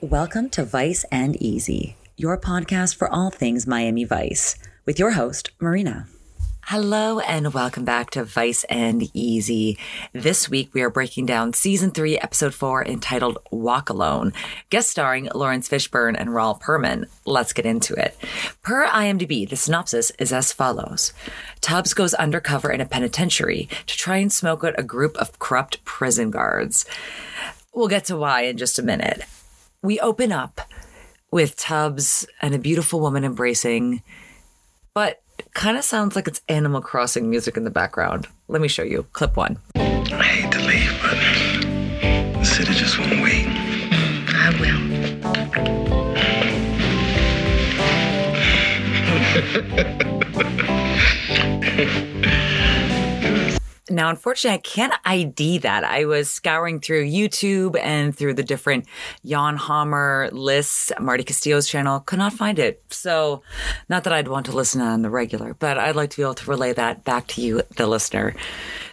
Welcome to Vice and Easy, your podcast for all things Miami Vice, with your host, Marina. Hello and welcome back to Vice and Easy. This week we are breaking down season three, episode four, entitled Walk Alone, guest starring Laurence Fishburne and Ron Perlman. Let's get into it. Per IMDb, the synopsis is as follows. Tubbs goes undercover in a penitentiary to try and smoke out a group of corrupt prison guards. We'll get to why in just a minute. We open up with Tubbs and a beautiful woman embracing, but kind of sounds like it's Animal Crossing music in the background. Let me show you. Clip one. I hate to leave, but the city just won't wait. I will. Now, unfortunately, I can't ID that. I was scouring through YouTube and through the different Jan Hammer lists, Marty Castillo's channel, could not find it. So, not that I'd want to listen on the regular, but I'd like to be able to relay that back to you, the listener.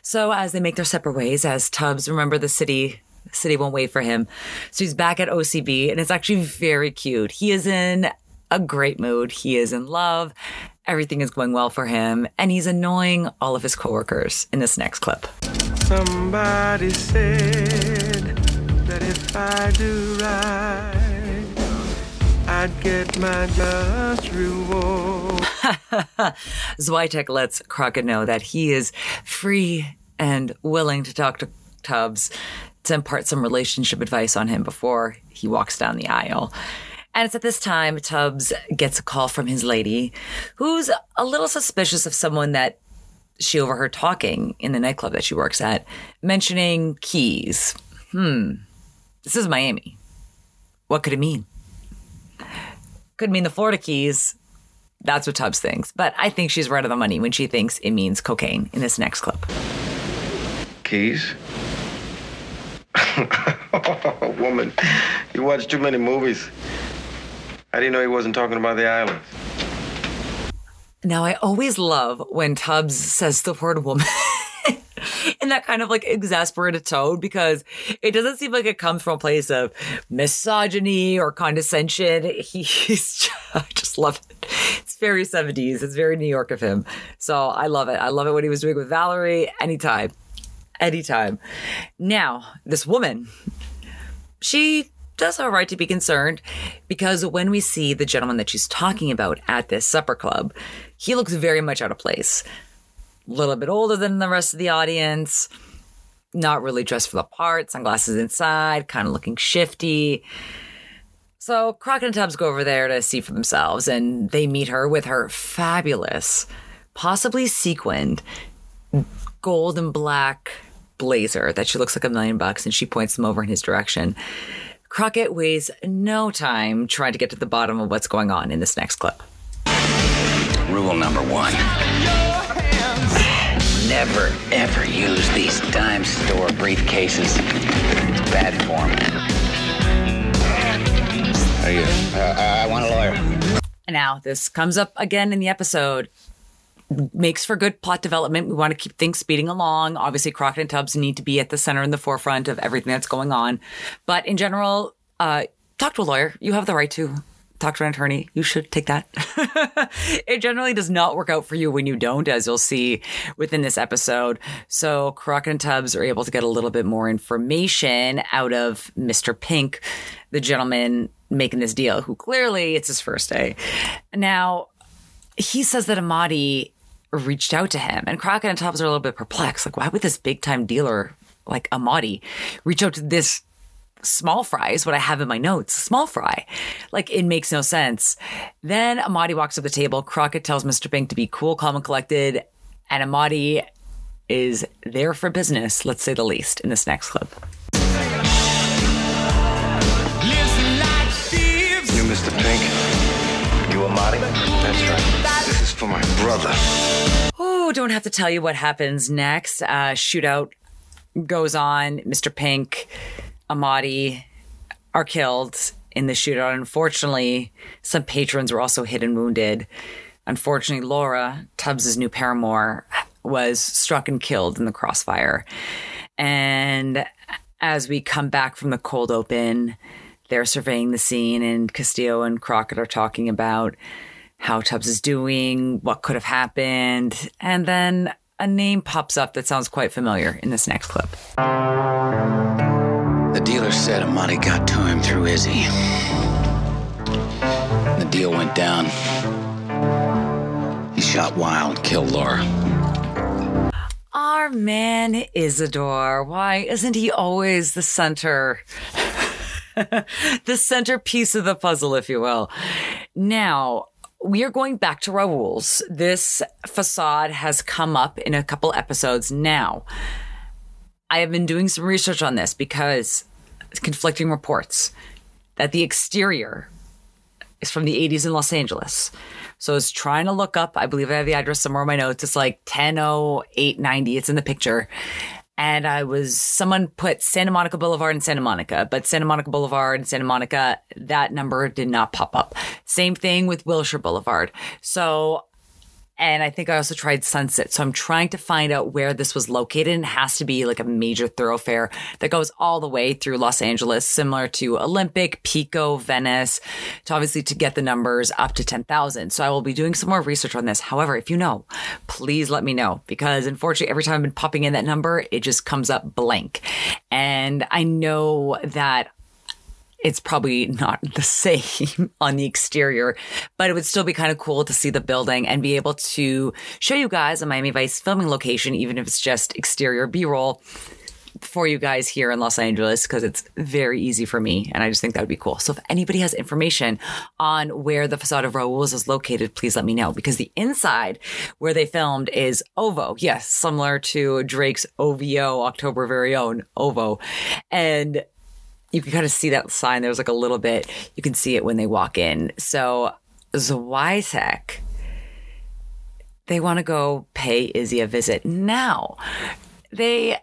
So, as they make their separate ways, as Tubbs, remember the city city won't wait for him. So he's back at OCB and it's actually very cute. He is in a great mood. He is in love. Everything is going well for him and he's annoying all of his coworkers in this next clip. Somebody said that if I do right, I'd get my just reward. Switek lets Crockett know that he is free and willing to talk to Tubbs to impart some relationship advice on him before he walks down the aisle. And it's at this time Tubbs gets a call from his lady, who's a little suspicious of someone that she overheard talking in the nightclub that she works at, mentioning keys. Hmm. This is Miami. What could it mean? Could mean the Florida keys. That's what Tubbs thinks. But I think she's right on the money when she thinks it means cocaine in this next clip. Keys? Woman, you watch too many movies. How do you know he wasn't talking about the island? Now, I always love when Tubbs says the word woman in that kind of like exasperated tone because it doesn't seem like it comes from a place of misogyny or condescension. He's, I just love it. It's very 70s. It's very New York of him. So I love it. I love it what he was doing with Valerie anytime. Anytime. Now, this woman, she does have a right to be concerned because when we see the gentleman that she's talking about at this supper club, he looks very much out of place. A little bit older than the rest of the audience, not really dressed for the part, sunglasses inside, kind of looking shifty. So Crockett and Tubbs go over there to see for themselves, and they meet her with her fabulous, possibly sequined, gold and black blazer that she looks like a million bucks, and she points them over in his direction. Crockett wastes no time trying to get to the bottom of what's going on in this next clip. Rule number one. Never, ever use these dime store briefcases. It's bad form. How you? Uh, I want a lawyer. Now, this comes up again in the episode. Makes for good plot development. We want to keep things speeding along. Obviously, Crockett and Tubbs need to be at the center and the forefront of everything that's going on. But in general, uh, talk to a lawyer. You have the right to talk to an attorney. You should take that. it generally does not work out for you when you don't, as you'll see within this episode. So Crockett and Tubbs are able to get a little bit more information out of Mr. Pink, the gentleman making this deal, who clearly it's his first day. Now, he says that Amadi reached out to him, and Crockett and Tubbs are a little bit perplexed. Like, why would this big time dealer like Amadi reach out to this small fry is what I have in my notes. Small fry. Like it makes no sense. Then Amadi walks up the table. Crockett tells Mr. Pink to be cool, calm, and collected. And Amadi is there for business, let's say the least, in this next clip. You, Mr. Pink? You Amadi? That's right. This is for my brother. Oh, don't have to tell you what happens next. Uh, shootout goes on. Mr. Pink, Amadi are killed in the shootout. Unfortunately, some patrons were also hit and wounded. Unfortunately, Laura, Tubbs' new paramour, was struck and killed in the crossfire. And as we come back from the cold open, they're surveying the scene, and Castillo and Crockett are talking about how Tubbs is doing, what could have happened, and then a name pops up that sounds quite familiar in this next clip. The dealer said Amadi got to him through Izzy. The deal went down. He shot Wild killed Laura. Our man Isidore. Why isn't he always the center? the centerpiece of the puzzle, if you will. Now, we are going back to Raoul's. This facade has come up in a couple episodes now. I have been doing some research on this because conflicting reports that the exterior is from the 80s in Los Angeles. So I was trying to look up, I believe I have the address somewhere in my notes. It's like 100890. It's in the picture. And I was, someone put Santa Monica Boulevard and Santa Monica, but Santa Monica Boulevard and Santa Monica, that number did not pop up. Same thing with Wilshire Boulevard. So and I think I also tried Sunset. So I'm trying to find out where this was located. And it has to be like a major thoroughfare that goes all the way through Los Angeles, similar to Olympic, Pico, Venice, to obviously to get the numbers up to 10,000. So I will be doing some more research on this. However, if you know, please let me know because unfortunately, every time I've been popping in that number, it just comes up blank. And I know that it's probably not the same on the exterior, but it would still be kind of cool to see the building and be able to show you guys a Miami Vice filming location, even if it's just exterior B roll for you guys here in Los Angeles because it's very easy for me. And I just think that would be cool. So if anybody has information on where the facade of Raul's is located, please let me know because the inside where they filmed is OVO. Yes, similar to Drake's OVO, October very own OVO. And you can kind of see that sign. There's like a little bit, you can see it when they walk in. So Switek, they want to go pay Izzy a visit. Now they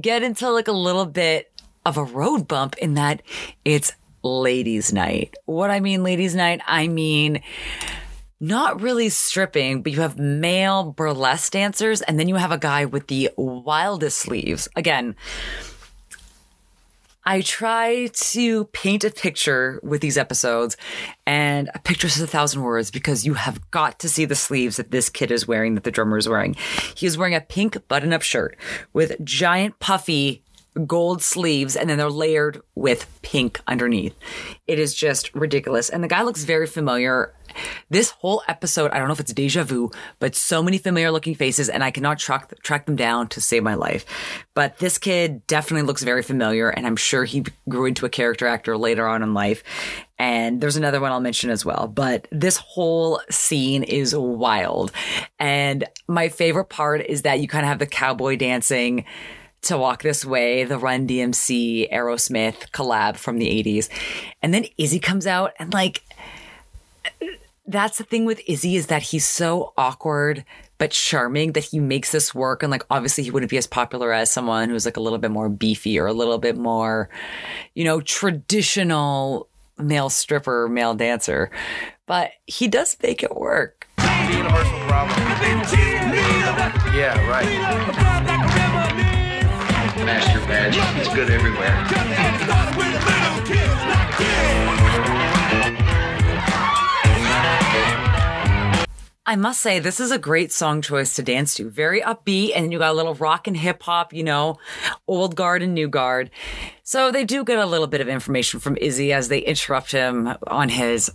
get into like a little bit of a road bump in that it's ladies' night. What I mean, ladies' night, I mean, not really stripping, but you have male burlesque dancers, and then you have a guy with the wildest sleeves. Again, I try to paint a picture with these episodes, and a picture says a thousand words because you have got to see the sleeves that this kid is wearing, that the drummer is wearing. He is wearing a pink button up shirt with giant puffy gold sleeves, and then they're layered with pink underneath. It is just ridiculous. And the guy looks very familiar. This whole episode, I don't know if it's deja vu, but so many familiar looking faces, and I cannot track track them down to save my life. But this kid definitely looks very familiar, and I'm sure he grew into a character actor later on in life. And there's another one I'll mention as well. But this whole scene is wild. And my favorite part is that you kind of have the cowboy dancing to Walk This Way, the Run DMC Aerosmith collab from the 80s. And then Izzy comes out and like that's the thing with Izzy is that he's so awkward but charming that he makes this work. And like obviously he wouldn't be as popular as someone who's like a little bit more beefy or a little bit more, you know, traditional male stripper, male dancer. But he does make it work. universal problem. Yeah, right. It's good everywhere. I must say, this is a great song choice to dance to. Very upbeat, and you got a little rock and hip hop, you know, old guard and new guard. So they do get a little bit of information from Izzy as they interrupt him on his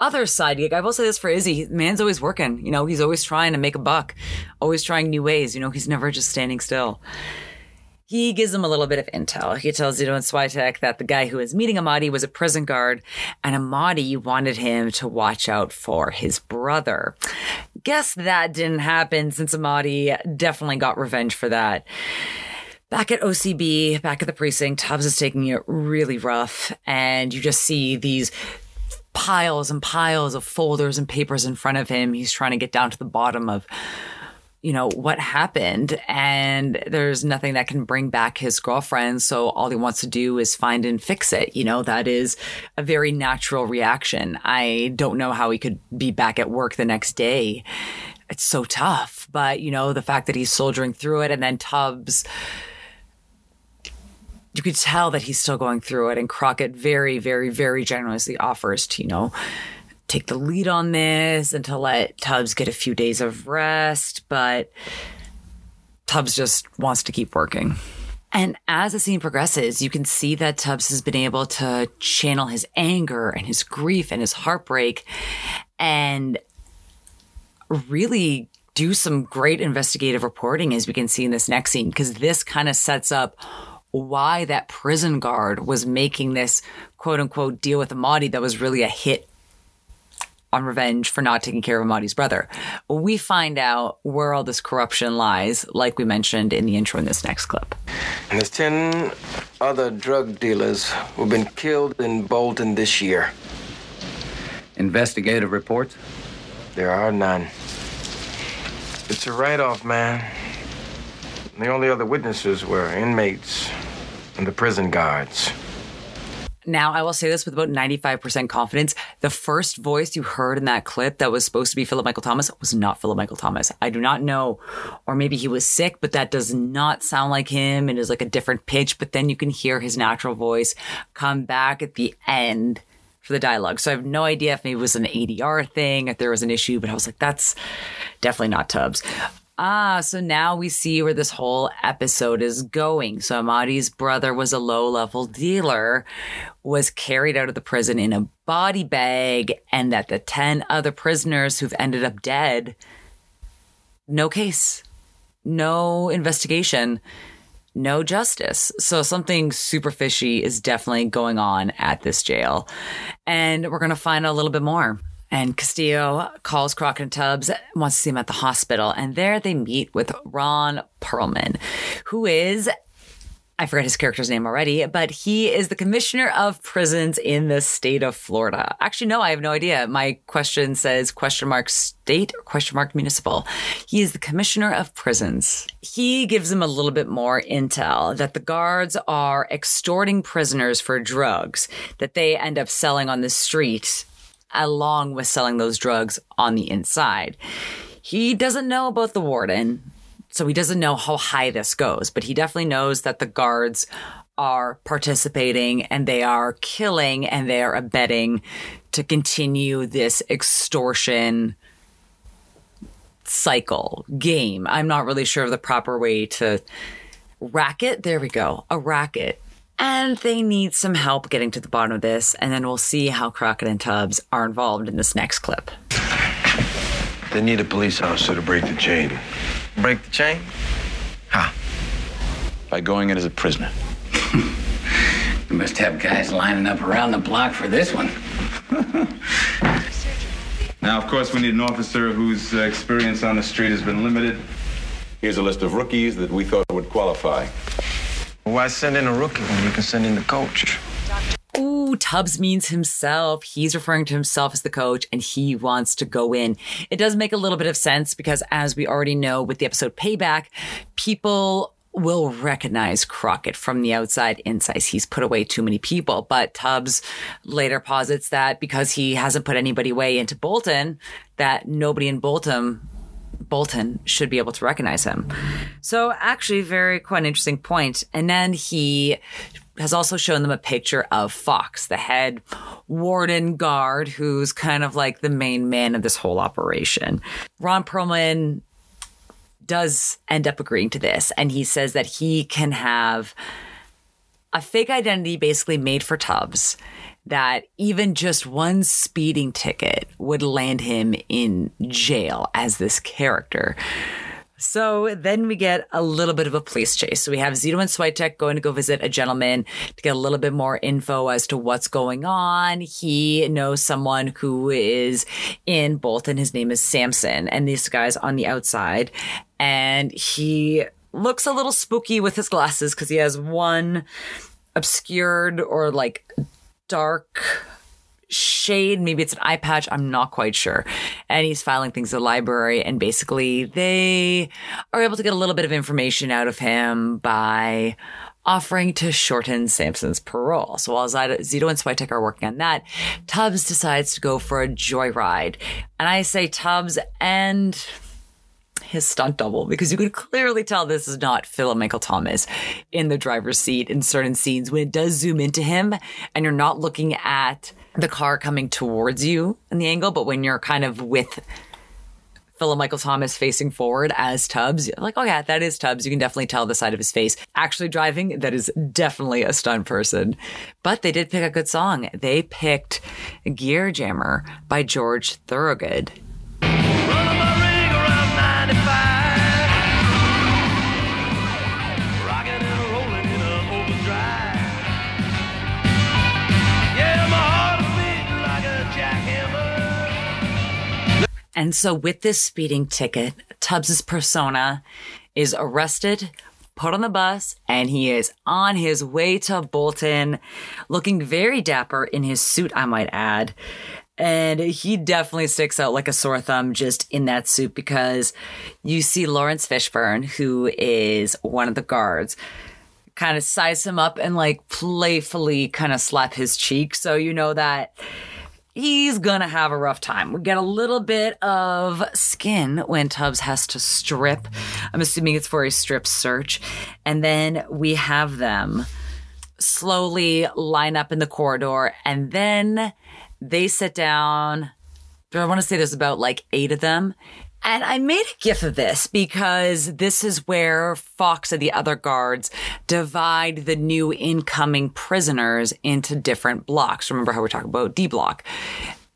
other side gig. I will say this for Izzy. Man's always working. You know, he's always trying to make a buck, always trying new ways. You know, he's never just standing still. He gives him a little bit of intel. He tells Zito and Switek that the guy who was meeting Amadi was a prison guard, and Amadi wanted him to watch out for his brother. Guess that didn't happen since Amadi definitely got revenge for that. Back at OCB, back at the precinct, Tubbs is taking it really rough, and you just see these piles and piles of folders and papers in front of him. He's trying to get down to the bottom of you know, what happened. And there's nothing that can bring back his girlfriend. So all he wants to do is find and fix it. You know, that is a very natural reaction. I don't know how he could be back at work the next day. It's so tough. But, you know, the fact that he's soldiering through it and then Tubbs you could tell that he's still going through it. And Crockett very, very, very generously offers to, you know, take the lead on this and to let Tubbs get a few days of rest. But Tubbs just wants to keep working. And as the scene progresses, you can see that Tubbs has been able to channel his anger and his grief and his heartbreak and really do some great investigative reporting as we can see in this next scene, because this kind of sets up why that prison guard was making this quote unquote deal with Amadi that was really a hit on revenge for not taking care of Amadi's brother. We find out where all this corruption lies, like we mentioned in the intro in this next clip. And there's 10 other drug dealers who've been killed in Bolton this year. Investigative reports? There are none. It's a write off, man. The only other witnesses were inmates and the prison guards. Now, I will say this with about 95% confidence. The first voice you heard in that clip that was supposed to be Philip Michael Thomas was not Philip Michael Thomas. I do not know, or maybe he was sick, but that does not sound like him. It is like a different pitch, but then you can hear his natural voice come back at the end for the dialogue. So I have no idea if maybe it was an ADR thing, if there was an issue, but I was like, that's definitely not Tubbs. Ah, so now we see where this whole episode is going. So Amadi's brother was a low level dealer, was carried out of the prison in a body bag, and that the 10 other prisoners who've ended up dead, no case, no investigation, no justice. So something super fishy is definitely going on at this jail. And we're going to find a little bit more. And Castillo calls Crockett and Tubbs, wants to see him at the hospital. And there they meet with Ron Perlman, who is, I forget his character's name already, but he is the commissioner of prisons in the state of Florida. Actually, no, I have no idea. My question says question mark state or question mark municipal. He is the commissioner of prisons. He gives them a little bit more intel that the guards are extorting prisoners for drugs that they end up selling on the street along with selling those drugs on the inside. He doesn't know about the warden, so he doesn't know how high this goes, but he definitely knows that the guards are participating and they are killing and they are abetting to continue this extortion cycle game. I'm not really sure of the proper way to racket. There we go. A racket and they need some help getting to the bottom of this. And then we'll see how Crockett and Tubbs are involved in this next clip. They need a police officer to break the chain. Break the chain? How? By going in as a prisoner. You must have guys lining up around the block for this one. Now, of course, we need an officer whose uh, experience on the street has been limited. Here's a list of rookies that we thought would qualify. Why send in a rookie when you can send in the coach? Ooh, Tubbs means himself. He's referring to himself as the coach and he wants to go in. It does make a little bit of sense because as we already know with the episode Payback, people will recognize Crockett from the outside insights. He's put away too many people, but Tubbs later posits that because he hasn't put anybody away into Bolton, that nobody in Bolton Bolton should be able to recognize him. So actually very quite an interesting point. And then he has also shown them a picture of Fox, the head warden guard, who's kind of like the main man of this whole operation. Ron Perlman does end up agreeing to this, and he says that he can have a fake identity basically made for Tubbs that even just one speeding ticket would land him in jail as this character. So then we get a little bit of a police chase. So we have Zito and Switek going to go visit a gentleman to get a little bit more info as to what's going on. He knows someone who is in Bolton. His name is Samson, and this guy's on the outside. And he looks a little spooky with his glasses because he has one obscured or like dark shade. Maybe it's an eye patch. I'm not quite sure. And he's filing things at the library. And basically, they are able to get a little bit of information out of him by offering to shorten Samson's parole. So while Zito and Switek are working on that, Tubbs decides to go for a joyride. And I say Tubbs and his stunt double because you could clearly tell this is not Philip Michael Thomas in the driver's seat in certain scenes when it does zoom into him and you're not looking at the car coming towards you in the angle, but when you're kind of with Philip Michael Thomas facing forward as Tubbs, like, oh yeah, that is Tubbs. You can definitely tell the side of his face. Actually driving, that is definitely a stunt person. But they did pick a good song. They picked Gear Jammer by George Thorogood. And so, with this speeding ticket, Tubbs's persona is arrested, put on the bus, and he is on his way to Bolton, looking very dapper in his suit, I might add. And he definitely sticks out like a sore thumb just in that suit because you see Laurence Fishburne, who is one of the guards, kind of size him up and like playfully kind of slap his cheek. So you know that he's gonna have a rough time. We get a little bit of skin when Tubbs has to strip. I'm assuming it's for a strip search. And then we have them slowly line up in the corridor and then they sit down. I want to say there's about like eight of them. And I made a gif of this because this is where Fox and the other guards divide the new incoming prisoners into different blocks. Remember how we're talking about D block?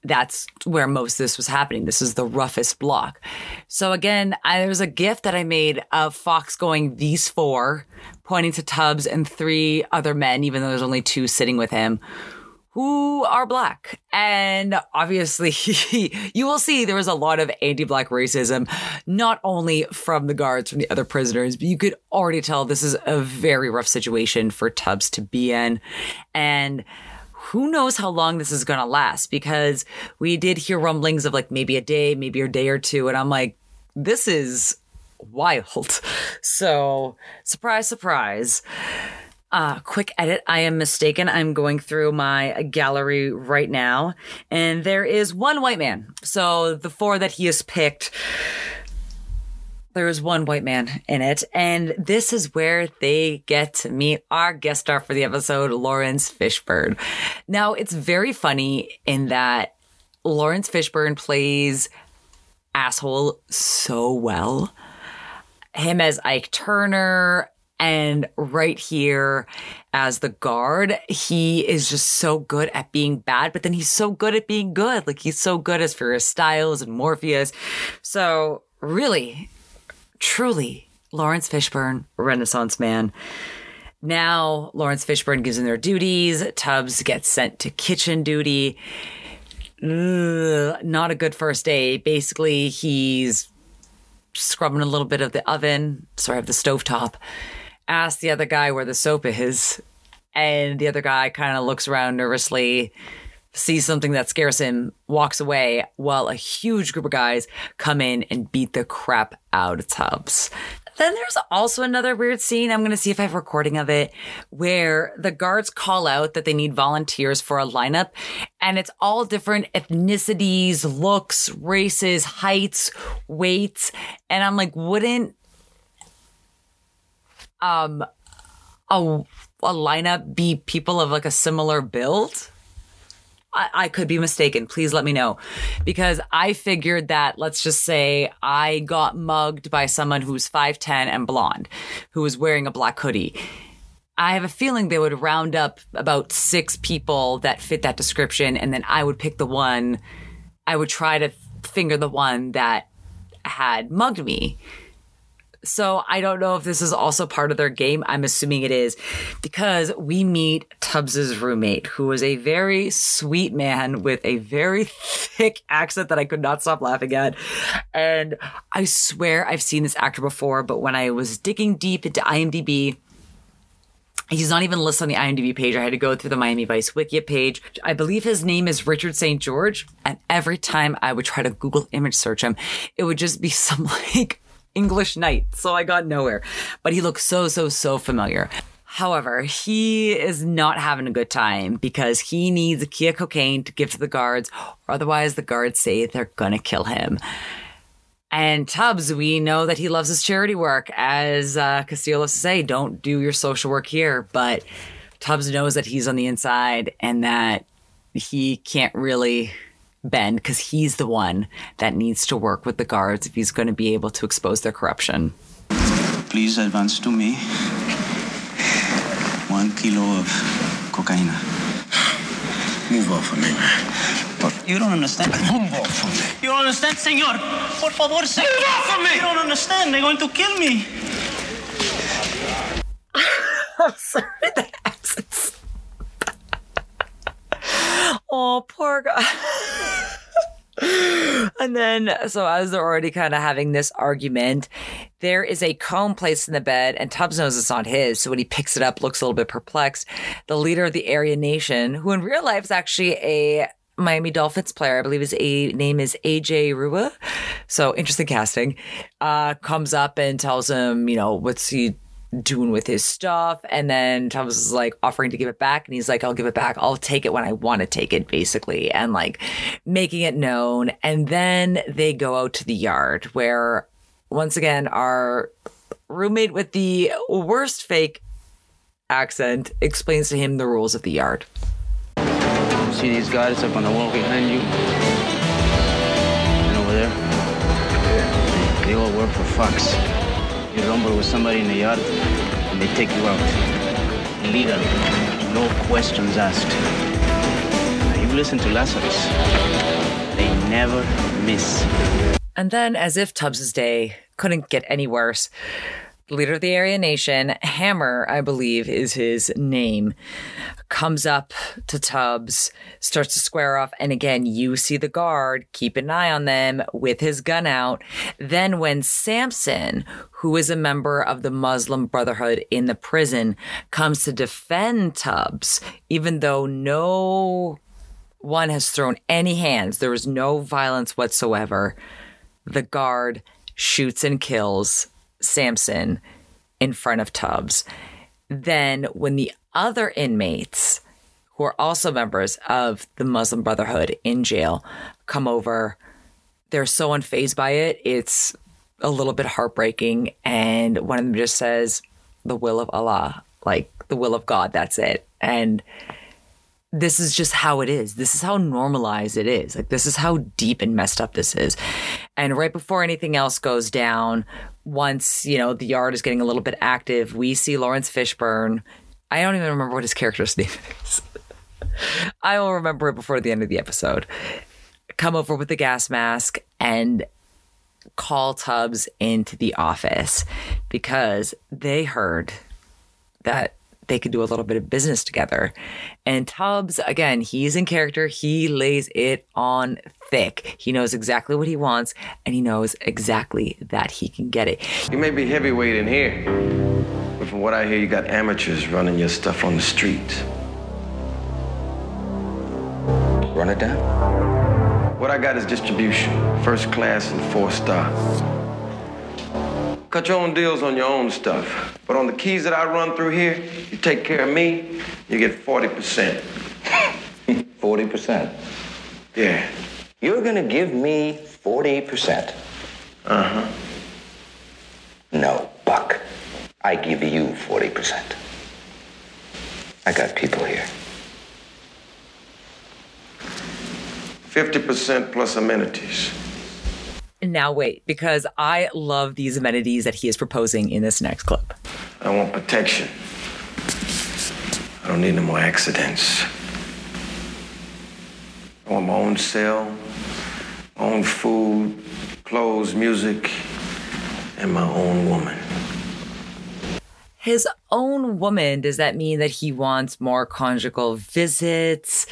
That's where most of this was happening. This is the roughest block. So again, I, there was a gif that I made of Fox going these four, pointing to Tubbs and three other men, even though there's only two sitting with him who are black. And obviously, you will see there was a lot of anti black racism, not only from the guards, from the other prisoners, but you could already tell this is a very rough situation for Tubbs to be in. And who knows how long this is going to last because we did hear rumblings of like maybe a day, maybe a day or two. And I'm like, this is wild. So, surprise, surprise. Uh, quick edit. I am mistaken. I'm going through my gallery right now, and there is one white man. So the four that he has picked, there is one white man in it, and this is where they get to meet our guest star for the episode, Laurence Fishburne. Now it's very funny in that Laurence Fishburne plays asshole so well. Him as Ike Turner, and right here as the guard, he is just so good at being bad, but then he's so good at being good. Like he's so good as his Styles and Morpheus. So really, truly, Laurence Fishburne, Renaissance man. Now, Laurence Fishburne gives him their duties. Tubbs gets sent to kitchen duty. Ugh, not a good first day. Basically, he's scrubbing a little bit of the oven, sorry, of the stovetop asks the other guy where the soap is, and the other guy kind of looks around nervously, sees something that scares him, walks away, while a huge group of guys come in and beat the crap out of Tubbs. Then there's also another weird scene. I'm going to see if I have a recording of it where the guards call out that they need volunteers for a lineup and it's all different ethnicities, looks, races, heights, weights. And I'm like, wouldn't um a a lineup be people of like a similar build? I, I could be mistaken. Please let me know. Because I figured that, let's just say I got mugged by someone who's 5'10 and blonde, who was wearing a black hoodie. I have a feeling they would round up about six people that fit that description, and then I would pick the one, I would try to finger the one that had mugged me. So I don't know if this is also part of their game. I'm assuming it is because we meet Tubbs's roommate, who is a very sweet man with a very thick accent that I could not stop laughing at. And I swear I've seen this actor before, but when I was digging deep into IMDb, He's not even listed on the IMDb page. I had to go through the Miami Vice Wiki page. I believe his name is Richard St. George. And every time I would try to Google image search him, it would just be some like English knight, so I got nowhere. But he looks so, so, so familiar. However, he is not having a good time because he needs a key of cocaine to give to the guards, or otherwise the guards say they're gonna kill him. And Tubbs, we know that he loves his charity work. As uh, Castillo loves to say, don't do your social work here. But Tubbs knows that he's on the inside and that he can't really bend because he's the one that needs to work with the guards if he's going to be able to expose their corruption. Please advance to me one kilo of cocaine. Move off of me, man. You don't understand. Move off of me. You don't understand, senor. Por favor, senor. Move off of me! You don't understand. They're going to kill me. I'm sorry, the accents. oh, poor guy. And then, so as they're already kind of having this argument, there is a comb placed in the bed, and Tubbs knows it's not his. So when he picks it up, looks a little bit perplexed. The leader of the Aryan Nation, who in real life is actually a Miami Dolphins player, I believe his a- name is AJ Rua. So interesting casting. Uh, comes up and tells him, you know, what's he doing with his stuff. And then Thomas is like offering to give it back. And he's like, I'll give it back. I'll take it when I want to take it, basically. And like making it known. And then they go out to the yard where once again, our roommate with the worst fake accent explains to him the rules of the yard. See these guys up on the wall behind you? And over there? They, all work for Fox. You rumble with somebody in the yard, and they take you out. Legally. No questions asked. Now, you listen to Lazarus. They never miss. And then, as if Tubbs's day couldn't get any worse, leader of the Aryan Nation, Hammer, I believe is his name, comes up to Tubbs, starts to square off. And again, you see the guard keep an eye on them with his gun out. Then, when Samson, who is a member of the Muslim Brotherhood in the prison, comes to defend Tubbs, even though no one has thrown any hands, there is no violence whatsoever the guard shoots and kills Samson in front of Tubbs. Then, when the other inmates, who are also members of the Muslim Brotherhood in jail, come over, they're so unfazed by it. It's a little bit heartbreaking. And one of them just says, the will of Allah, like the will of God, that's it. And this is just how it is. This is how normalized it is. Like this is how deep and messed up this is. And right before anything else goes down, once, you know, the yard is getting a little bit active, we see Laurence Fishburne. I don't even remember what his character's name is. I will remember it before the end of the episode. Come over with the gas mask and call Tubbs into the office because they heard that they could do a little bit of business together. And Tubbs, again, he's in character. He lays it on thick. He knows exactly what he wants and he knows exactly that he can get it. You may be heavyweight in here, but from what I hear, you got amateurs running your stuff on the street. Run it down. What I got is distribution, first class and four star. Cut your own deals on your own stuff. But on the keys that I run through here, you take care of me, you get 40%. 40%. Yeah. You're gonna give me 40%. Uh-huh. No, Buck. I give you 40%. I got people here. 50% plus amenities. Now, wait, because I love these amenities that he is proposing in this next clip. I want protection. I don't need no more accidents. I want my own cell, my own food, clothes, music, and my own woman. His own woman, does that mean that he wants more conjugal visits?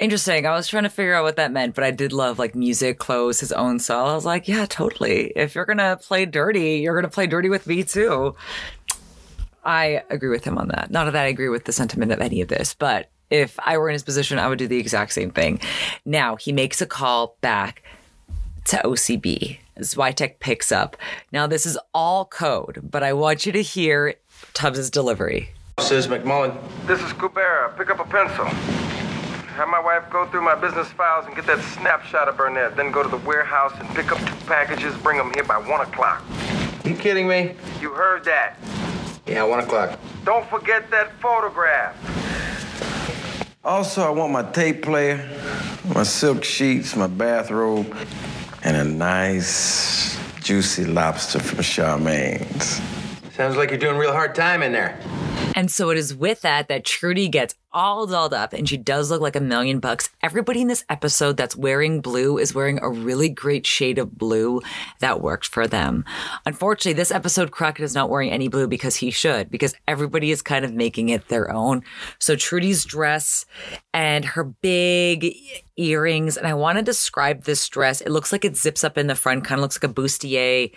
Interesting. I was trying to figure out what that meant, but I did love like music, clothes, his own cell. I was like, yeah, totally. If you're going to play dirty, you're going to play dirty with me too. I agree with him on that. Not that I agree with the sentiment of any of this, but if I were in his position, I would do the exact same thing. Now he makes a call back to OCB. Switek picks up. Now this is all code, but I want you to hear Tubbs' delivery. Says McMullen. This is Kubera. Pick up a pencil. Have my wife go through my business files and get that snapshot of Burnett. Then go to the warehouse and pick up two packages, bring them here by 1 o'clock. You kidding me? You heard that. Yeah, one o'clock. Don't forget that photograph. Also, I want my tape player, my silk sheets, my bathrobe, and a nice, juicy lobster from Charmaine's. Sounds like you're doing real hard time in there. And so it is with that that Trudy gets all dolled up and she does look like a million bucks. Everybody in this episode that's wearing blue is wearing a really great shade of blue that worked for them. Unfortunately, this episode Crockett is not wearing any blue because he should, because everybody is kind of making it their own. So Trudy's dress and her big earrings, and I want to describe this dress. It looks like it zips up in the front, kind of looks like a bustier.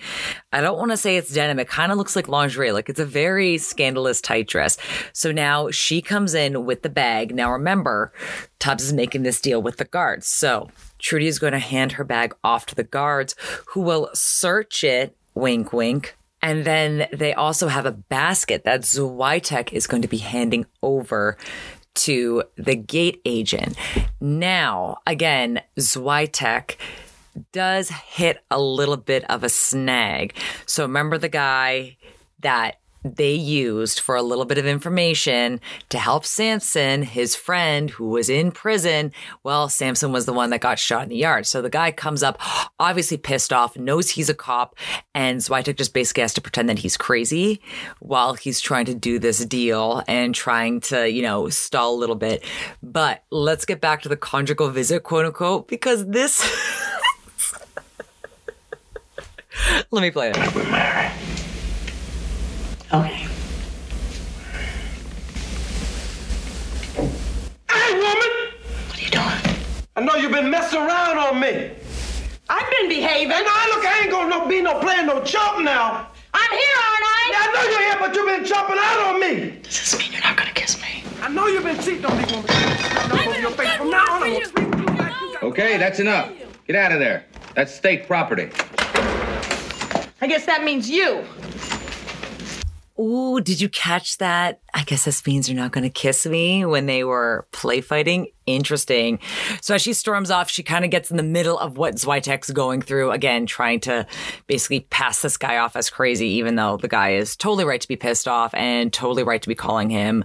I don't want to say it's denim. It kind of looks like lingerie. Like it's a very scandalous tight dress. So now she comes in with the bag. Now remember, Tubbs is making this deal with the guards. So Trudy is going to hand her bag off to the guards who will search it, wink, wink. And then they also have a basket that Switek is going to be handing over to the gate agent. Now, again, Switek does hit a little bit of a snag. So remember the guy that they used for a little bit of information to help Samson, his friend who was in prison. Well, Samson was the one that got shot in the yard. So the guy comes up, obviously pissed off, knows he's a cop, and Switek just basically has to pretend that he's crazy while he's trying to do this deal and trying to, you know, stall a little bit. But let's get back to the conjugal visit, quote unquote, because this. Let me play it. We're. Okay. Hey, woman! What are you doing? I know you've been messing around on me. I've been behaving. And now, look, I ain't gonna no, be no playing no chump now. I'm here, aren't I? Yeah, I know you're here, but you've been jumping out on me. Does this mean you're not gonna kiss me? I know you've been cheating on me, woman. Over your face. From now on, I'm gonna sweep you back. You got- Okay, that's enough. Get out of there. That's state property. I guess that means you. Ooh, did you catch that? I guess this means you're not going to kiss me when they were play fighting. Interesting. So as she storms off, she kind of gets in the middle of what Switek's going through. Again, trying to basically pass this guy off as crazy, even though the guy is totally right to be pissed off and totally right to be calling him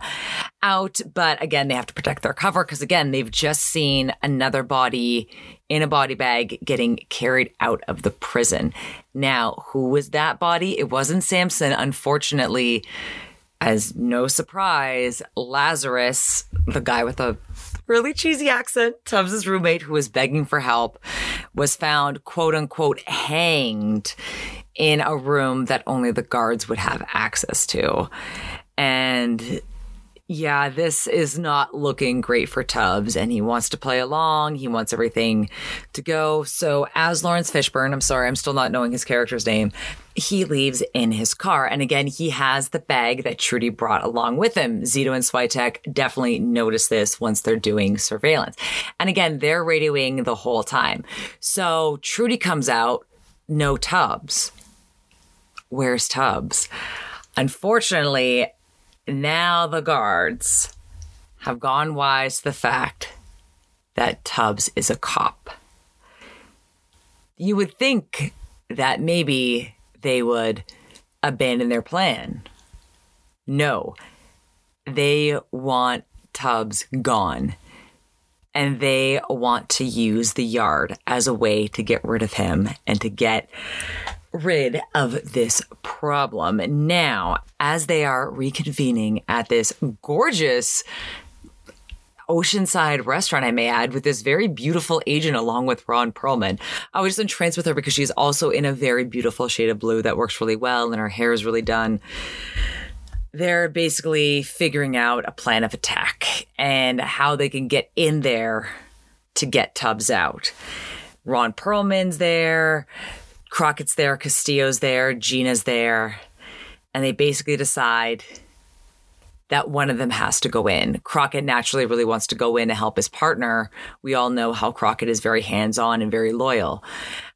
out. But again, they have to protect their cover because again, they've just seen another body in a body bag getting carried out of the prison. Now, who was that body? It wasn't Samson, unfortunately. As no surprise, Lazarus, the guy with a really cheesy accent, Tubbs' roommate who was begging for help, was found quote unquote hanged in a room that only the guards would have access to. And yeah, this is not looking great for Tubbs, and he wants to play along. He wants everything to go. So, as Laurence Fishburne, I'm sorry, I'm still not knowing his character's name, he leaves in his car. And again, he has the bag that Trudy brought along with him. Zito and Switek definitely notice this once they're doing surveillance. And again, they're radioing the whole time. So, Trudy comes out, no Tubbs. Where's Tubbs? Unfortunately, now the guards have gone wise to the fact that Tubbs is a cop. You would think that maybe they would abandon their plan. No, they want Tubbs gone. And they want to use the yard as a way to get rid of him and to get rid of this problem. Now, as they are reconvening at this gorgeous oceanside restaurant, I may add, with this very beautiful agent along with Ron Perlman. I was just entranced with her because she's also in a very beautiful shade of blue that works really well and her hair is really done. They're basically figuring out a plan of attack and how they can get in there to get Tubbs out. Ron Perlman's there. Crockett's there, Castillo's there, Gina's there, and they basically decide that one of them has to go in. Crockett naturally really wants to go in to help his partner. We all know how Crockett is very hands on and very loyal.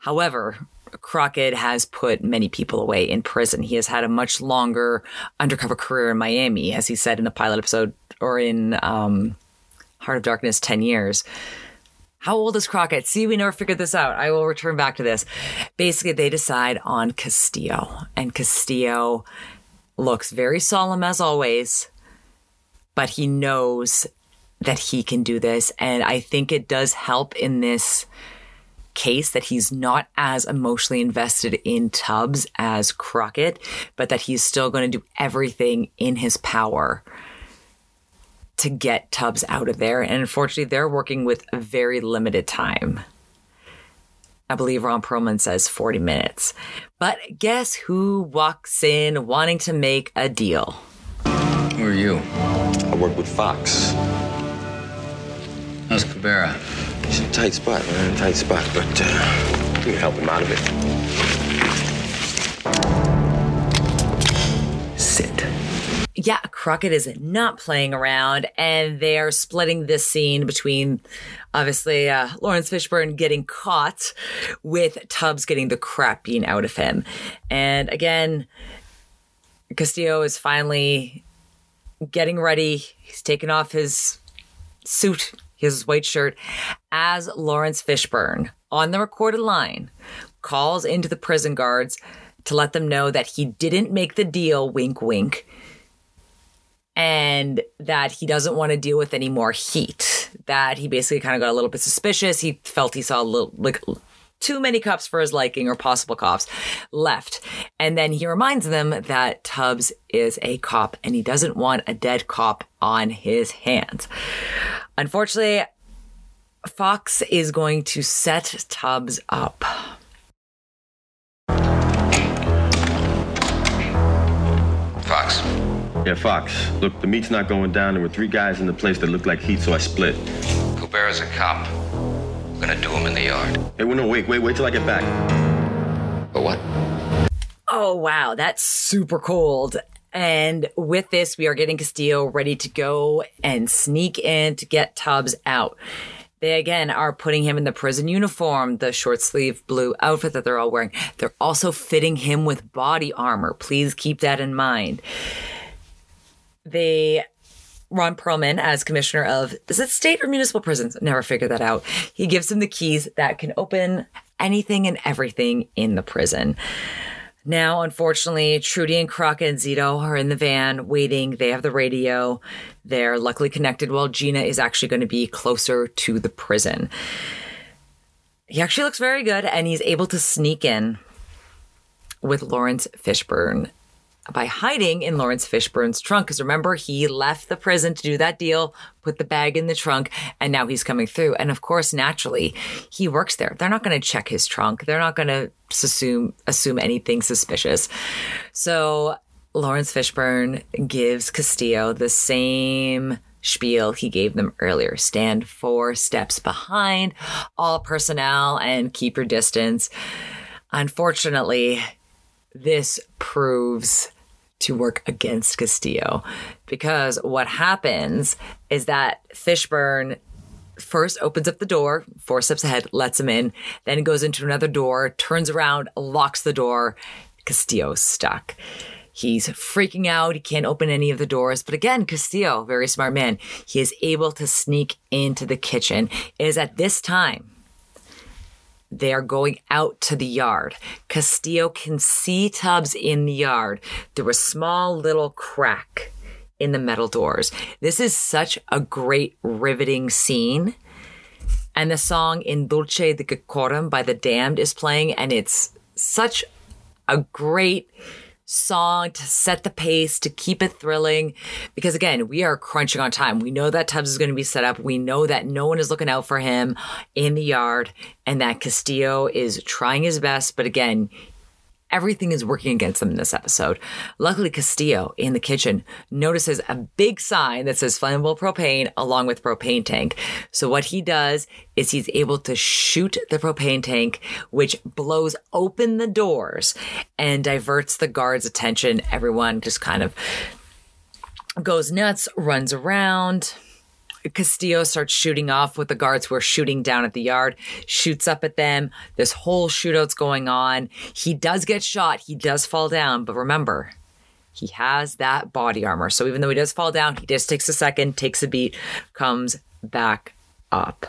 However, Crockett has put many people away in prison. He has had a much longer undercover career in Miami, as he said in the pilot episode or in um, Heart of Darkness 10 years. How old is Crockett? See, we never figured this out. I will return back to this. Basically, they decide on Castillo, and Castillo looks very solemn as always, but he knows that he can do this. And I think it does help in this case that he's not as emotionally invested in Tubbs as Crockett, but that he's still going to do everything in his power to get Tubbs out of there. And unfortunately, they're working with very limited time. I believe Ron Perlman says 40 minutes. But guess who walks in wanting to make a deal? Who are you? I work with Fox. How's Cabrera? He's in a tight spot, man. Tight spot, but uh, we can help him out of it. Yeah, Crockett is not playing around, and they are splitting this scene between obviously uh, Laurence Fishburne getting caught with Tubbs getting the crap being out of him. And again, Castillo is finally getting ready. He's taking off his suit, his white shirt, as Laurence Fishburne on the recorded line calls into the prison guards to let them know that he didn't make the deal, wink, wink, and that he doesn't want to deal with any more heat. That he basically kind of got a little bit suspicious. He felt he saw a little, like, too many cops for his liking or possible cops left. And then he reminds them that Tubbs is a cop and he doesn't want a dead cop on his hands. Unfortunately, Fox is going to set Tubbs up. Yeah, Fox. Look, the meet's not going down. There were three guys in the place that looked like heat, so I split. Cabrera's a cop. We're gonna do him in the yard. Hey, well, no, wait, wait, wait till I get back. But what? Oh, wow. That's super cold. And with this, we are getting Castillo ready to go and sneak in to get Tubbs out. They again are putting him in the prison uniform, the short sleeve blue outfit that they're all wearing. They're also fitting him with body armor. Please keep that in mind. They Ron Perlman as commissioner of is it state or municipal prisons? Never figured that out. He gives him the keys that can open anything and everything in the prison. Now, unfortunately, Trudy and Crockett and Zito are in the van waiting. They have the radio. They're luckily connected while Gina is actually going to be closer to the prison. He actually looks very good and he's able to sneak in with Laurence Fishburne by hiding in Laurence Fishburne's trunk. Because remember, he left the prison to do that deal, put the bag in the trunk, and now he's coming through. And of course, naturally, he works there. They're not going to check his trunk. They're not going to assume assume anything suspicious. So Laurence Fishburne gives Castillo the same spiel he gave them earlier. Stand four steps behind all personnel and keep your distance. Unfortunately, this proves to work against Castillo because what happens is that Fishburne first opens up the door, four steps ahead, lets him in, then goes into another door, turns around, locks the door. Castillo's stuck. He's freaking out. He can't open any of the doors. But again, Castillo, very smart man, he is able to sneak into the kitchen. It is at this time they are going out to the yard. Castillo can see Tubbs in the yard through a small little crack in the metal doors. This is such a great, riveting scene. And the song In Dulce de Decorum by The Damned is playing, and it's such a great song to set the pace, to keep it thrilling. Because again, we are crunching on time. We know that Tubbs is going to be set up. We know that no one is looking out for him in the yard and that Castillo is trying his best. But again, everything is working against them in this episode. Luckily, Castillo in the kitchen notices a big sign that says flammable propane along with propane tank. So what he does is he's able to shoot the propane tank, which blows open the doors and diverts the guards' attention. Everyone just kind of goes nuts, runs around. Castillo starts shooting off with the guards who are shooting down at the yard, shoots up at them. This whole shootout's going on. He does get shot. He does fall down. But remember, he has that body armor. So even though he does fall down, he just takes a second, takes a beat, comes back up.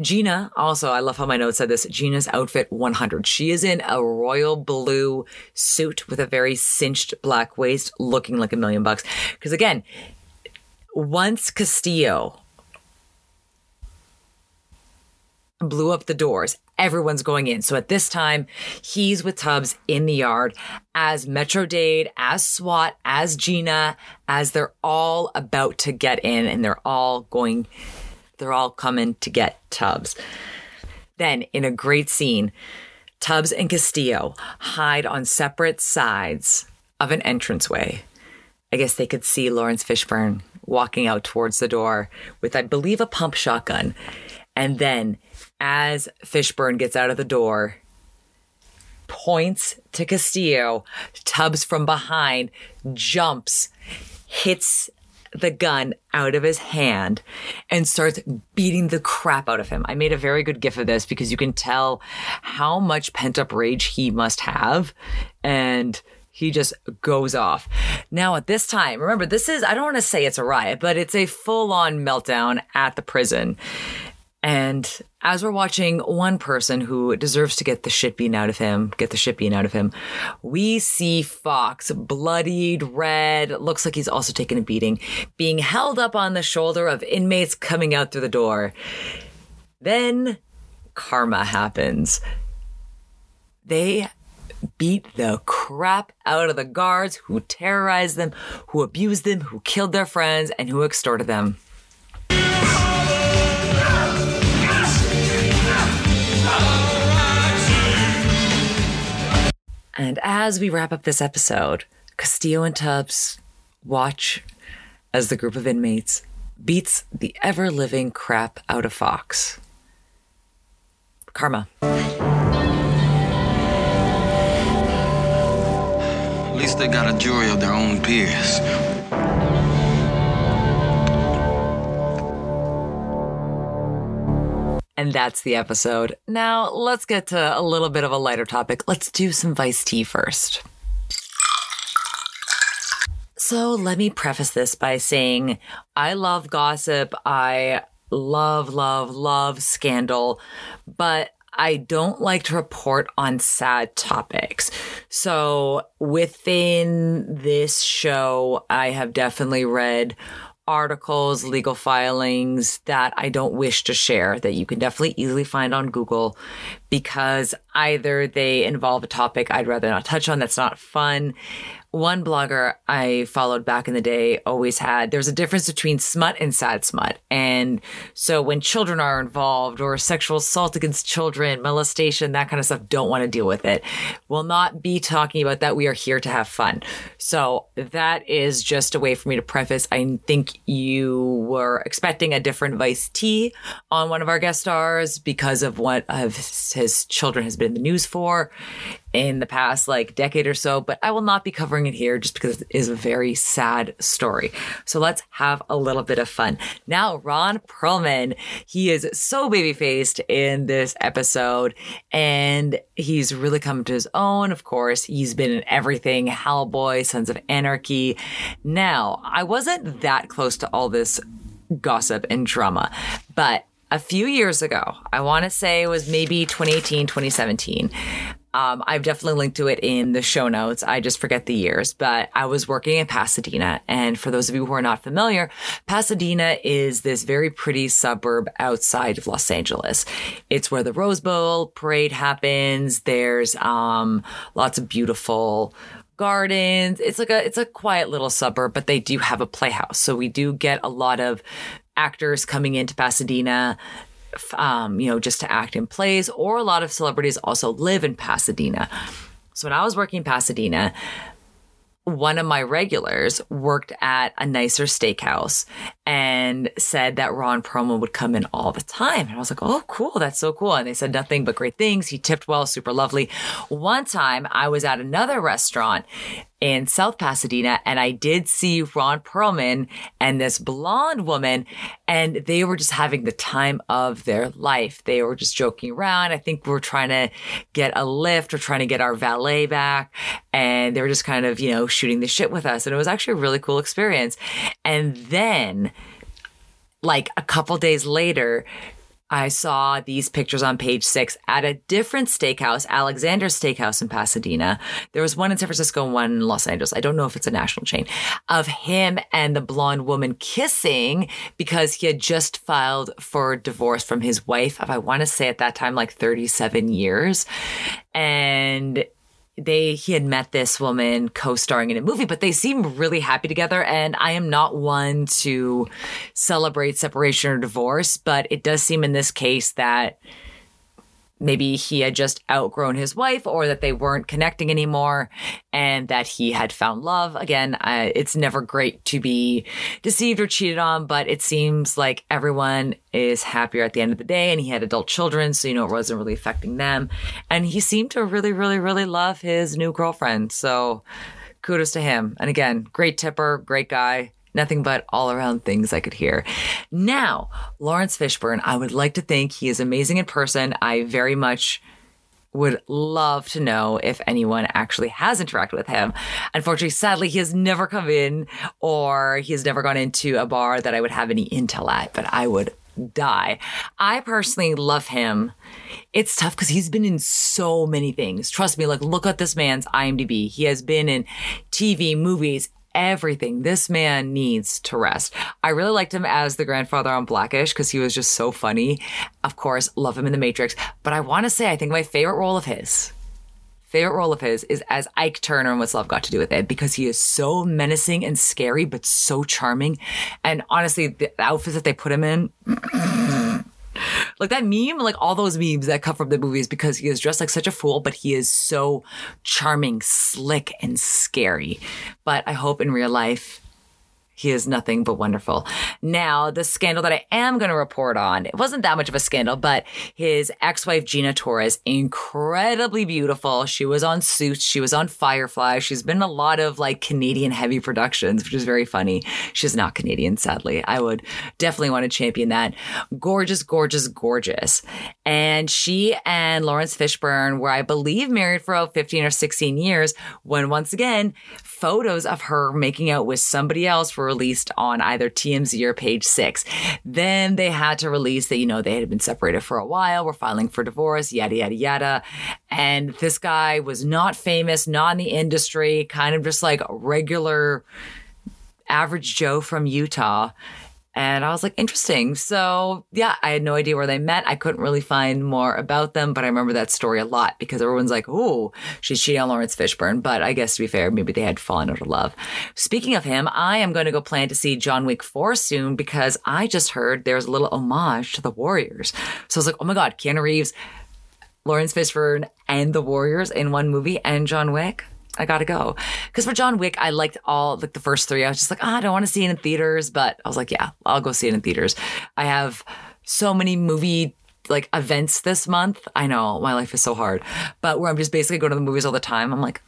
Gina, also, I love how my notes said this Gina's outfit 100. She is in a royal blue suit with a very cinched black waist, looking like a million bucks. Because again, once Castillo blew up the doors, everyone's going in. So at this time, he's with Tubbs in the yard as Metro Dade, as SWAT, as Gina, as they're all about to get in and they're all going they're all coming to get Tubbs. Then, in a great scene, Tubbs and Castillo hide on separate sides of an entranceway. I guess they could see Laurence Fishburne walking out towards the door with, I believe, a pump shotgun. And then, as Fishburne gets out of the door, points to Castillo, Tubbs from behind jumps, hits the gun out of his hand and starts beating the crap out of him. I made a very good gif of this because you can tell how much pent up rage he must have. And he just goes off. Now, at this time, remember, this is, I don't want to say it's a riot, but it's a full on meltdown at the prison. And as we're watching one person who deserves to get the shit beaten out of him, get the shit beaten out of him, we see Fox bloodied, red, looks like he's also taken a beating, being held up on the shoulder of inmates coming out through the door. Then karma happens. They beat the crap out of the guards who terrorized them, who abused them, who killed their friends, and who extorted them. And as we wrap up this episode, Castillo and Tubbs watch as the group of inmates beats the ever living crap out of Fox. Karma. They got a jury of their own peers. And that's the episode. Now, let's get to a little bit of a lighter topic. Let's do some Vice tea first. So, let me preface this by saying I love gossip. I love, love, love scandal, but I don't like to report on sad topics. So, within this show, I have definitely read articles, legal filings that I don't wish to share that you can definitely easily find on Google because either they involve a topic I'd rather not touch on that's not fun. One blogger I followed back in the day always had there's a difference between smut and sad smut. And so when children are involved or sexual assault against children, molestation, that kind of stuff, don't want to deal with it. We'll not be talking about that. We are here to have fun. So that is just a way for me to preface. I think you were expecting a different Vice T on one of our guest stars because of what of his children has been in the news for in the past like decade or so, but I will not be covering it here just because it is a very sad story. So let's have a little bit of fun. Now, Ron Perlman, he is so baby faced in this episode and he's really come to his own. Of course, he's been in everything Hellboy, Sons of Anarchy. Now, I wasn't that close to all this gossip and drama, but a few years ago, I want to say it was maybe 2018, 2017. Um, I've definitely linked to it in the show notes. I just forget the years, but I was working in Pasadena. And for those of you who are not familiar, Pasadena is this very pretty suburb outside of Los Angeles. It's where the Rose Bowl parade happens. There's, um, lots of beautiful gardens. It's like a, it's a quiet little suburb, but they do have a playhouse. So we do get a lot of actors coming into Pasadena um, you know, just to act in plays, or a lot of celebrities also live in Pasadena. So when I was working in Pasadena, one of my regulars worked at a nicer steakhouse and said that Ron Perlman would come in all the time. And I was like, oh, cool. That's so cool. And they said nothing but great things. He tipped well, super lovely. One time I was at another restaurant in South Pasadena and I did see Ron Perlman and this blonde woman and they were just having the time of their life. They were just joking around. I think we are trying to get a lift or trying to get our valet back and they were just kind of, you know, shooting the shit with us. And it was actually a really cool experience. And then like a couple days later, I saw these pictures on page six at a different steakhouse, Alexander's Steakhouse in Pasadena. There was one in San Francisco and one in Los Angeles. I don't know if it's a national chain of him and the blonde woman kissing because he had just filed for divorce from his wife I want to say at that time, like 37 years. And they he had met this woman co-starring in a movie but they seem really happy together and i am not one to celebrate separation or divorce but it does seem in this case that maybe he had just outgrown his wife or that they weren't connecting anymore and that he had found love. Again uh, it's never great to be deceived or cheated on but it seems like everyone is happier at the end of the day and he had adult children so you know it wasn't really affecting them. And he seemed to really really really love his new girlfriend. So kudos to him. And again great tipper great guy Nothing but all around things I could hear. Now, Laurence Fishburne, I would like to think he is amazing in person. I very much would love to know if anyone actually has interacted with him. Unfortunately, sadly, he has never come in or he has never gone into a bar that I would have any intel at, but I would die. I personally love him. It's tough because he's been in so many things. Trust me, like look at this man's IMDb. He has been in TV, movies, everything. This man needs to rest. I really liked him as the grandfather on Blackish because he was just so funny. Of course, love him in The Matrix. But I want to say, I think my favorite role of his, favorite role of his is as Ike Turner and What's Love Got to Do with It because he is so menacing and scary, but so charming. And honestly, the outfits that they put him in. Like that meme, like all those memes that come from the movies because he is dressed like such a fool, but he is so charming, slick, and scary. But I hope in real life, he is nothing but wonderful. Now, the scandal that I am going to report on, it wasn't that much of a scandal, but his ex-wife Gina Torres, incredibly beautiful. She was on Suits, she was on Firefly. She's been in a lot of like Canadian heavy productions, which is very funny. She's not Canadian, sadly. I would definitely want to champion that. Gorgeous, gorgeous, gorgeous. And she and Laurence Fishburne were, I believe, married for about 15 or 16 years when once again, photos of her making out with somebody else were released on either TMZ or page six. Then they had to release that, you know, they had been separated for a while, were filing for divorce, yada, yada, yada. And this guy was not famous, not in the industry, kind of just like regular average Joe from Utah. And I was like, interesting. So, yeah, I had no idea where they met. I couldn't really find more about them, but I remember that story a lot because everyone's like, oh, she's cheating on Laurence Fishburne. But I guess to be fair, maybe they had fallen out of love. Speaking of him, I am going to go plan to see John Wick 4 soon because I just heard there's a little homage to the Warriors. So I was like, oh my God, Keanu Reeves, Laurence Fishburne, and the Warriors in one movie, and John Wick. I gotta go. Because for John Wick, I liked all like the first three. I was just like, oh, I don't want to see it in theaters, but I was like, yeah, I'll go see it in theaters. I have so many movie like events this month. I know my life is so hard, but where I'm just basically going to the movies all the time. I'm like,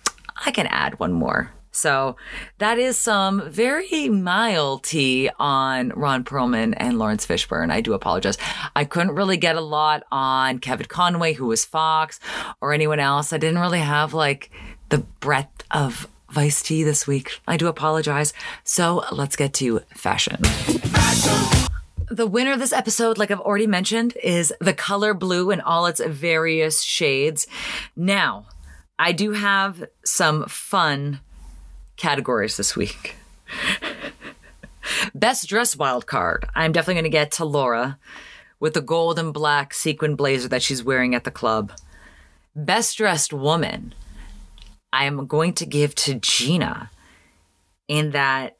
I can add one more. So that is some very mild tea on Ron Perlman and Laurence Fishburne. I do apologize. I couldn't really get a lot on Kevin Conway, who was Fox, or anyone else. I didn't really have like the breadth of Vice tea this week. I do apologize. So let's get to fashion. The winner of this episode, like I've already mentioned, is the color blue in all its various shades. Now, I do have some fun categories this week. Best dress wild card. I'm definitely going to get to Laura with the gold and black sequin blazer that she's wearing at the club. Best dressed woman. I am going to give to Gina in that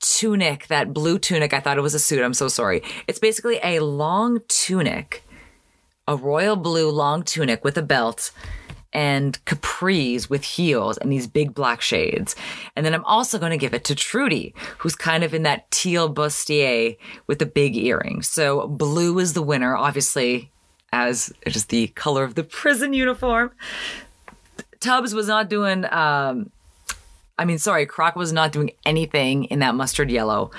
tunic, that blue tunic. I thought it was a suit. I'm so sorry. It's basically a long tunic, a royal blue long tunic with a belt and capris with heels and these big black shades. And then I'm also going to give it to Trudy, who's kind of in that teal bustier with the big earrings. So blue is the winner, obviously, as it is the color of the prison uniform. Tubbs was not doing, um, I mean, sorry, Croc was not doing anything in that mustard yellow.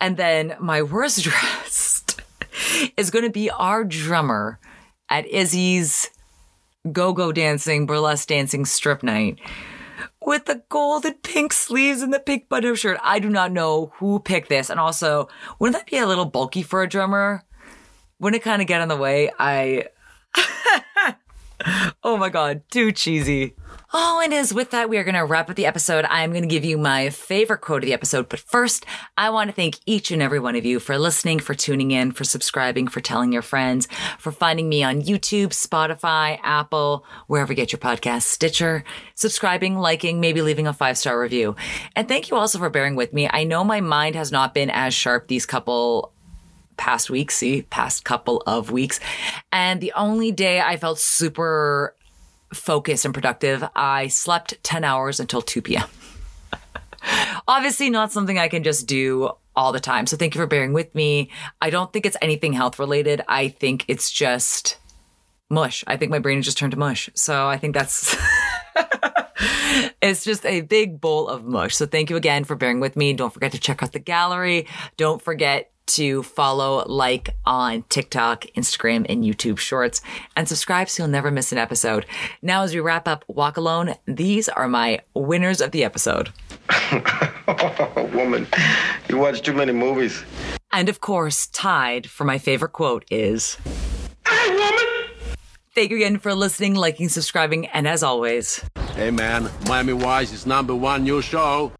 And then my worst dressed is going to be our drummer at Izzy's go go dancing, burlesque dancing strip night. with the gold and pink sleeves and the pink button-up shirt. I do not know who picked this. And also, wouldn't that be a little bulky for a drummer? Wouldn't it kind of get in the way? I. oh my god, too cheesy. Oh, and as with that, we are going to wrap up the episode. I'm going to give you my favorite quote of the episode. But first, I want to thank each and every one of you for listening, for tuning in, for subscribing, for telling your friends, for finding me on YouTube, Spotify, Apple, wherever you get your podcast, Stitcher, subscribing, liking, maybe leaving a five star review. And thank you also for bearing with me. I know my mind has not been as sharp these couple past weeks, see, past couple of weeks. And the only day I felt super focused and productive, I slept 10 hours until 2 p.m. Obviously, not something I can just do all the time. So thank you for bearing with me. I don't think it's anything health related. I think it's just mush. I think my brain has just turned to mush. So I think that's. it's just a big bowl of mush. So thank you again for bearing with me. Don't forget to check out the gallery. Don't forget to follow, like on TikTok, Instagram, and YouTube Shorts, and subscribe so you'll never miss an episode. Now, as we wrap up Walk Alone, these are my winners of the episode. Woman, you watch too many movies. And of course, tied for my favorite quote is Hey, woman! Thank you again for listening, liking, subscribing, and as always, Hey man, Miami Wise is number one new show.